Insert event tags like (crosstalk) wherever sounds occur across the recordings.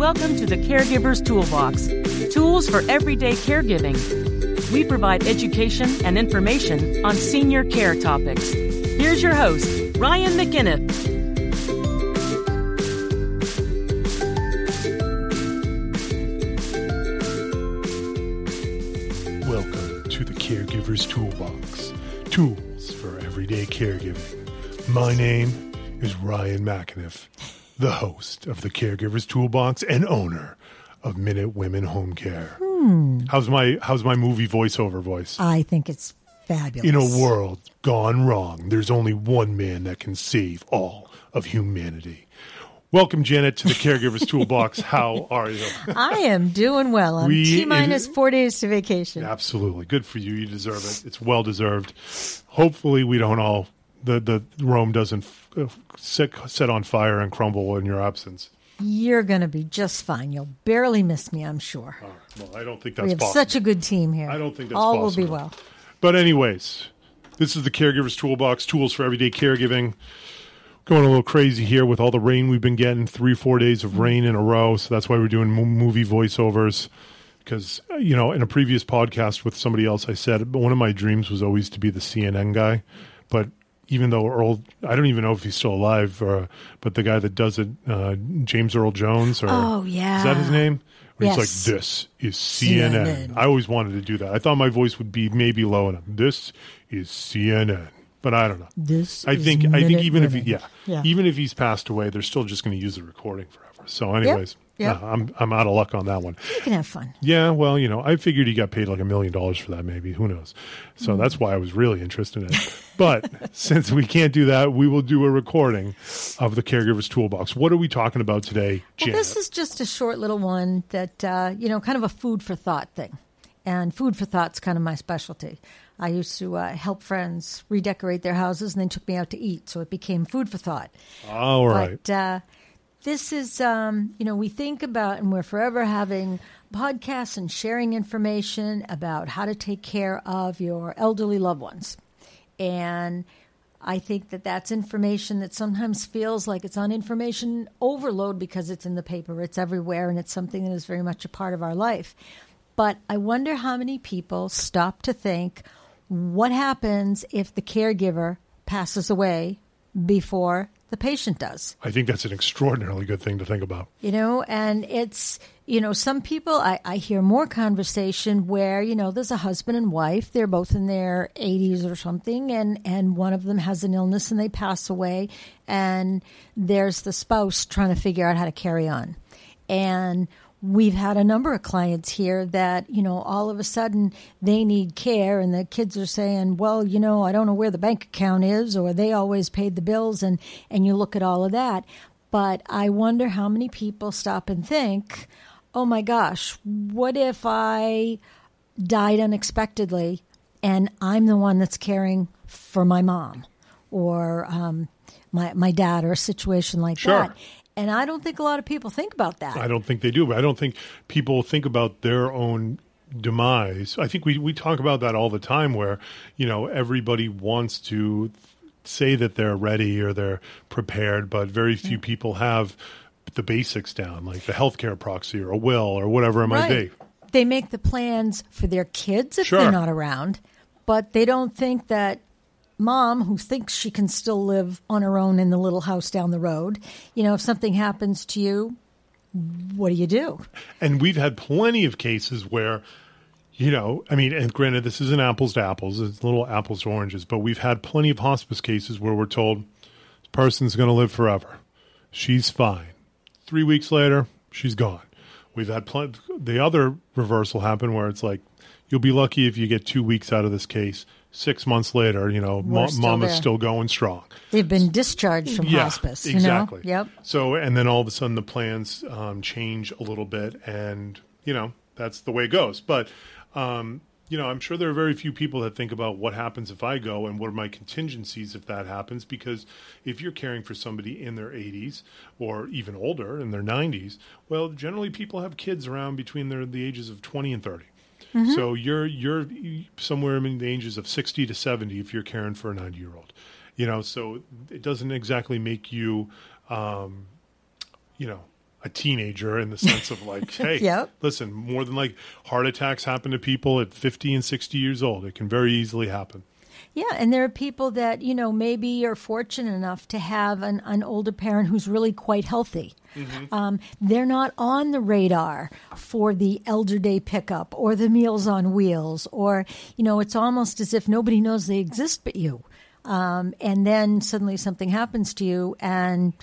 Welcome to the Caregiver's Toolbox tools for everyday caregiving. We provide education and information on senior care topics. Here's your host, Ryan McAniff. Welcome to the Caregiver's Toolbox tools for everyday caregiving. My name is Ryan McAniff, the host of the Caregiver's Toolbox and owner of Minute Women Home Care. Hmm. How's my how's my movie voiceover voice? I think it's fabulous. In a world gone wrong, there's only one man that can save all of humanity. Welcome, Janet, to the Caregiver's (laughs) Toolbox. How are you? I am doing well. I'm We- T minus four days to vacation. Absolutely. Good for you. You deserve it. It's well deserved. Hopefully, we don't all, the, the Rome doesn't set, set on fire and crumble in your absence. You're going to be just fine. You'll barely miss me, I'm sure. Right. Well, I don't think that's we have possible. such a good team here. I don't think that's all possible. will be well. But, anyways, this is the Caregiver's Toolbox tools for everyday caregiving. Going a little crazy here with all the rain we've been getting, three, four days of rain in a row. So that's why we're doing movie voiceovers. Because, you know, in a previous podcast with somebody else, I said one of my dreams was always to be the CNN guy. But even though Earl, I don't even know if he's still alive, or, but the guy that does it, uh, James Earl Jones, or Oh, yeah. is that his name? Where he's like, this is CNN. CNN. I always wanted to do that. I thought my voice would be maybe low enough. This is CNN. But I don't know. This I think I think Minute even if he, yeah, Yeah. even if he's passed away, they're still just going to use the recording forever. So, anyways, Yep. Nah, I'm I'm out of luck on that one. You can have fun. Yeah, well, you know, I figured he got paid like a million dollars for that. Maybe who knows? So that's why I was really interested in it. But (laughs) since we can't do that, we will do a recording of the Caregiver's Toolbox. What are we talking about today, Well, this is just a short little one that, uh, you know, kind of a food for thought thing. And food for thought's kind of my specialty. I used to uh, help friends redecorate their houses and they took me out to eat. So it became food for thought. All right. But uh, this is, um, you know, we think about, and we're forever having podcasts and sharing information about how to take care of your elderly loved ones. And I think that that's information that sometimes feels like it's on information overload because it's in the paper, it's everywhere, and it's something that is very much a part of our life. But I wonder how many people stop to think what happens if the caregiver passes away before the patient does. I think that's an extraordinarily good thing to think about. you know and it's you know some people I, I hear more conversation where you know there's a husband and wife. They're both in their 80s or something and and one of them has an illness and they pass away and there's the spouse trying to figure out how to carry on. And we've had a number of clients here that you know all of a sudden they need care and the kids are saying well you know i don't know where the bank account is or they always paid the bills and and you look at all of that but i wonder how many people stop and think oh my gosh what if i died unexpectedly and i'm the one that's caring for my mom or um, my, my dad or a situation like Sure. that and i don't think a lot of people think about that I don't think they do, but I don't think people think about their own demise. I think we, we talk about that all the time where, you know, everybody wants to say that they're ready or they're prepared, but very few people have the basics down, like the healthcare proxy or a will or whatever it might be. They make the plans for their kids if Sure. they're not around, but they don't think that mom, who thinks she can still live on her own in the little house down the road, you know, if something happens to you, what do you do? And we've had plenty of cases where, you know, I mean, and granted, this isn't apples to apples, it's little apples to oranges, but we've had plenty of hospice cases where we're told this person's going to live forever. She's fine. Three weeks later, she's gone. We've had plenty. The other reversal happen where it's like, you'll be lucky if you get two weeks out of this case. Six months later, you know, We're mo- still mom is there. still going strong. They've been discharged from hospice, Exactly. you know? Yep. So, and then all of a sudden the plans um, change a little bit, and you know that's the way it goes. But um, you know, I'm sure there are very few people that think about what happens if I go and what are my contingencies if that happens. Because if you're caring for somebody in their 80s or even older in their 90s, well, generally people have kids around between their, the ages of 20 and 30. So you're you're somewhere in the ages of 60 to 70 if you're caring for a 90 year old. You know, so it doesn't exactly make you, um, you know, a teenager in the sense of like, (laughs) hey, Yep. listen, more than like heart attacks happen to people at 50 and 60 years old. It can very easily happen. Yeah, and there are people that, you know, maybe are fortunate enough to have an, an older parent who's really quite healthy. Um, they're not on the radar for the elder day pickup or the meals on wheels, or, you know, it's almost as if nobody knows they exist but you. Um, and then suddenly something happens to you, and,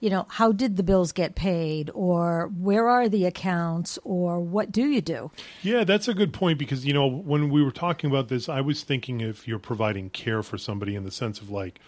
you know, how did the bills get paid, or where are the accounts, or what do you do? Yeah, that's a good point because, you know, when we were talking about this, I was thinking if you're providing care for somebody in the sense of like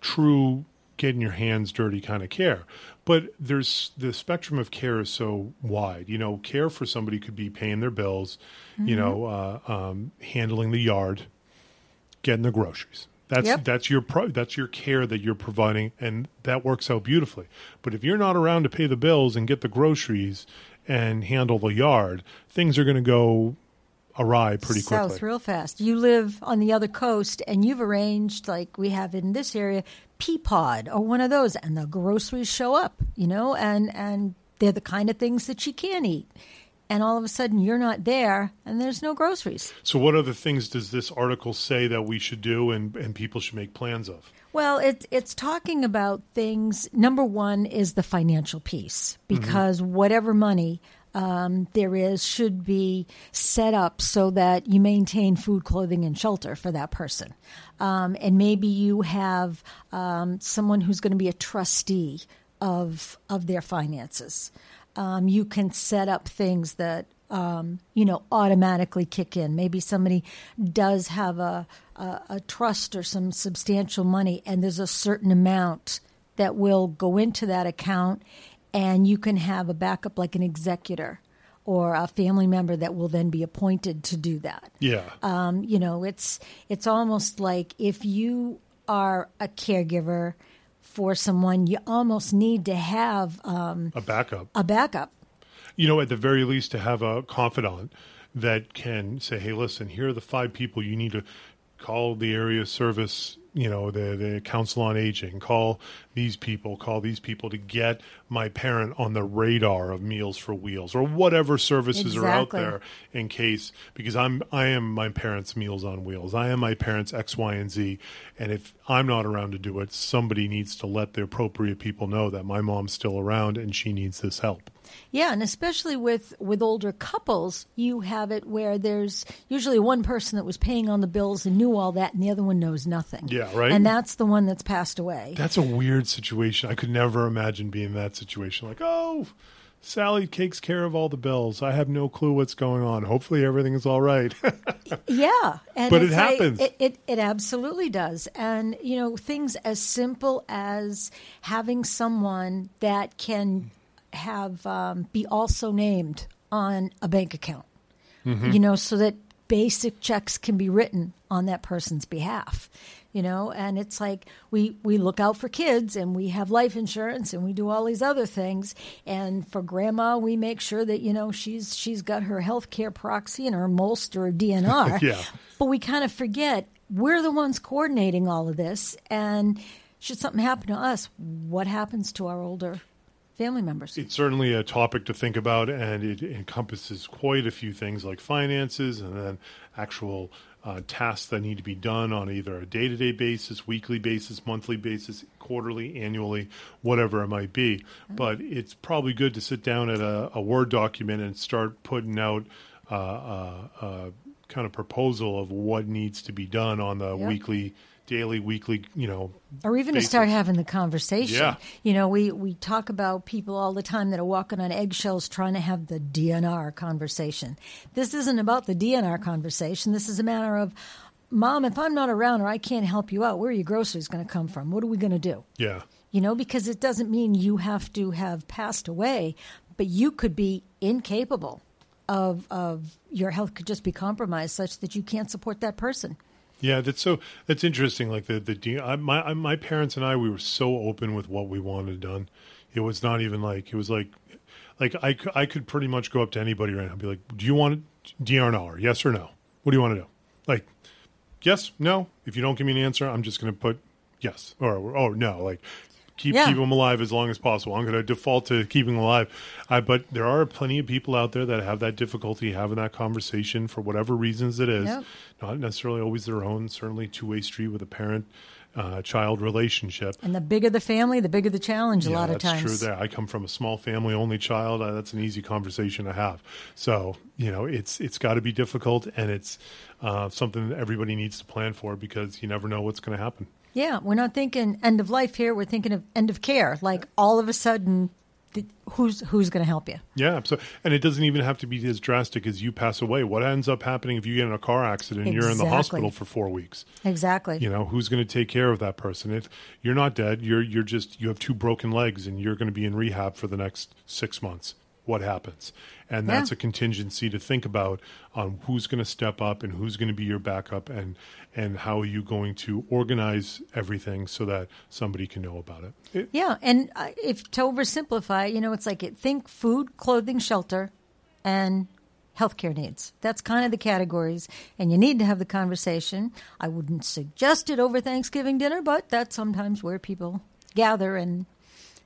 true getting your hands dirty kind of care. But there's the spectrum of care is so wide. You know, care for somebody could be paying their bills, you know, uh, um, handling the yard, getting the groceries. That's Yep. that's your pro, that's your care that you're providing, and that works out beautifully. But if you're not around to pay the bills and get the groceries and handle the yard, things are going to go awry pretty south quickly. real fast. You live on the other coast, and you've arranged like we have in this area, Peapod or one of those, and the groceries show up. You know, and and they're the kind of things that you can't eat. And all of a sudden, you're not there, and there's no groceries. So, what other things does this article say that we should do and, and people should make plans of? Well, it's it's talking about things. Number one is the financial piece mm-hmm. because whatever money um, there is should be set up so that you maintain food, clothing, and shelter for that person. Um, and maybe you have um, someone who's going to be a trustee of of their finances. Um, you can set up things that um, you know automatically kick in. Maybe somebody does have a, a a trust or some substantial money, and there's a certain amount that will go into that account, and you can have a backup like an executor or a family member that will then be appointed to do that. Yeah. Um, you know, it's it's almost like if you are a caregiver for someone, you almost need to have um, a backup. a backup. you know, at the very least, to have a confidant that can say, "Hey, listen, here are the five people you need to call the area service." You know, the the council on aging. Call these people. Call these people to get my parent on the radar of Meals for Wheels or whatever services are out there in case because I'm I am my parents' Meals on Wheels. I am my parents' X, Y, and Z. And if I'm not around to do it, somebody needs to let the appropriate people know that my mom's still around and she needs this help. Yeah, and especially with with older couples, you have it where there's usually one person that was paying on the bills and knew all that, and the other one knows nothing. Yeah, right. And that's the one that's passed away. That's a weird situation. I could never imagine being in that situation. Like, oh, Sally takes care of all the bills. I have no clue what's going on. Hopefully, everything is all right. (laughs) Yeah, and But it like- happens. it, it it absolutely does, and you know things as simple as having someone that can have um, be also named on a bank account. Mm-hmm. You know, so that basic checks can be written on that person's behalf. You know, and it's like we we look out for kids and we have life insurance and we do all these other things. And for grandma, we make sure that you know she's she's got her health care proxy and her MOLST or DNR. (laughs) Yeah. But we kind of forget we're the ones coordinating all of this. And should something happen to us, what happens to our older family members? it's certainly a topic to think about, and it encompasses quite a few things like finances and then actual uh, tasks that need to be done on either a day to day basis, weekly basis, monthly basis, quarterly, annually, whatever it might be. But it's probably good to sit down at a, a Word document and start putting out uh, uh, uh, kind of proposal of what needs to be done on the Yep. weekly, daily, weekly, you know, or even to start having the conversation. Yeah. You know, we, we talk about people all the time that are walking on eggshells trying to have the DNR conversation. This isn't about the DNR conversation. This is a matter of, Mom, if I'm not around or I can't help you out, where are your groceries going to come from? What are we going to do? yeah. You know, because it doesn't mean you have to have passed away, but you could be incapable of of your health could just be compromised such that you can't support that person. Yeah, that's so that's interesting. Like the the I, my my parents and I, we were so open with what we wanted done. It was not even like it was like like I I could pretty much go up to anybody right now and be like, "Do you want DR? Or yes or no? What do you want to do?" Like, yes, no. If you don't give me an answer, I'm just going to put yes or or no. Like, keep Yeah. keep them alive as long as possible. I'm going to default to keeping them alive. Uh, but there are plenty of people out there that have that difficulty having that conversation for whatever reasons it is. Yep. Not necessarily always their own. Certainly two way street with a parent. Uh, child relationship. And the bigger the family, the bigger the challenge. a Yeah, lot of that's times. true. There, I come from a small family, only child. Uh, that's an easy conversation to have. So you know, it's it's got to be difficult, and it's uh, something that everybody needs to plan for because you never know what's going to happen. Yeah, we're not thinking end of life here. We're thinking of end of care. Like all of a sudden, th- who's who's going to help you? Yeah, so and it doesn't even have to be as drastic as you pass away. What ends up happening if you get in a car accident and you're in the hospital for four weeks? Exactly. You know, who's going to take care of that person? If you're not dead, you're you're just you have two broken legs and you're going to be in rehab for the next six months. What happens? And Yeah. that's a contingency to think about on who's going to step up and who's going to be your backup and and how are you going to organize everything so that somebody can know about it. It- Yeah, and uh, if to oversimplify, you know, it's like it, think food, clothing, shelter, and healthcare needs. That's kind of the categories, and you need to have the conversation. I wouldn't suggest it over Thanksgiving dinner, but that's sometimes where people gather, and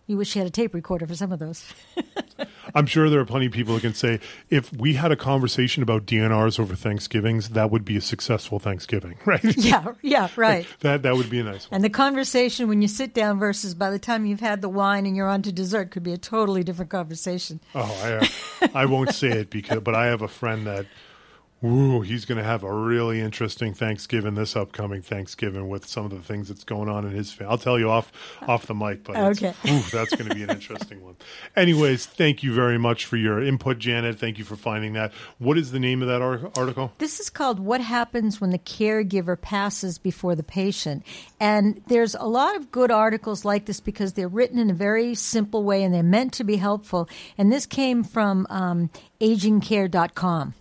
you wish you had a tape recorder for some of those. (laughs) I'm sure there are plenty of people who can say if we had a conversation about DNRs over Thanksgivings, that would be a successful Thanksgiving, (laughs) right? yeah, yeah, right. that that would be a nice one. And the conversation when you sit down versus by the time you've had the wine and you're on to dessert could be a totally different conversation. Oh, I, uh, I won't say it because, but I have a friend that, ooh, he's going to have a really interesting Thanksgiving this upcoming Thanksgiving with some of the things that's going on in his family. I'll tell you off off the mic, but Okay. ooh, that's going to be an interesting one. Anyways, thank you very much for your input, Janet. Thank you for finding that. What is the name of that ar- article? This is called What Happens When the Caregiver Passes Before the Patient. And there's a lot of good articles like this because they're written in a very simple way and they're meant to be helpful. And this came from um, agingcare.com.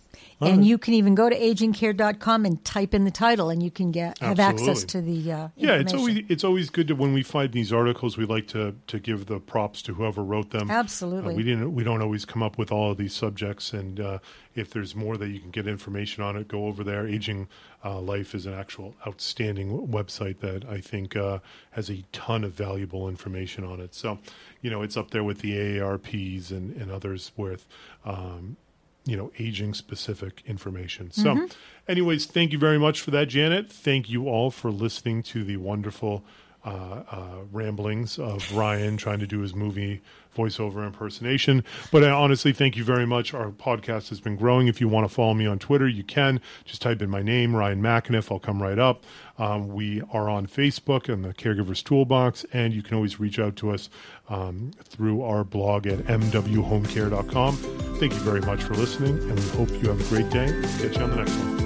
And you can even go to agingcare.com and type in the title, and you can get have access to the uh, Yeah, it's always it's always good to when we find these articles, we like to to give the props to whoever wrote them. Absolutely. Uh, we didn't we don't always come up with all of these subjects, and uh, if there's more that you can get information on it, go over there. Aging uh, Life is an actual outstanding website that I think uh, has a ton of valuable information on it. So, you know, it's up there with the AARPs and and others with. Um, you know, aging specific information. So, mm-hmm. anyways, thank you very much for that, Janet. Thank you all for listening to the wonderful uh, uh, ramblings of Ryan trying to do his movie voiceover impersonation. But I honestly thank you very much. Our podcast has been growing. If you want to follow me on Twitter, you can just type in my name, Ryan McAniff. I'll come right up. Um, we are on Facebook and the Caregivers Toolbox, and you can always reach out to us um, through our blog at mwhomecare.com. Thank you very much for listening, and we hope you have a great day. Catch you on the next one.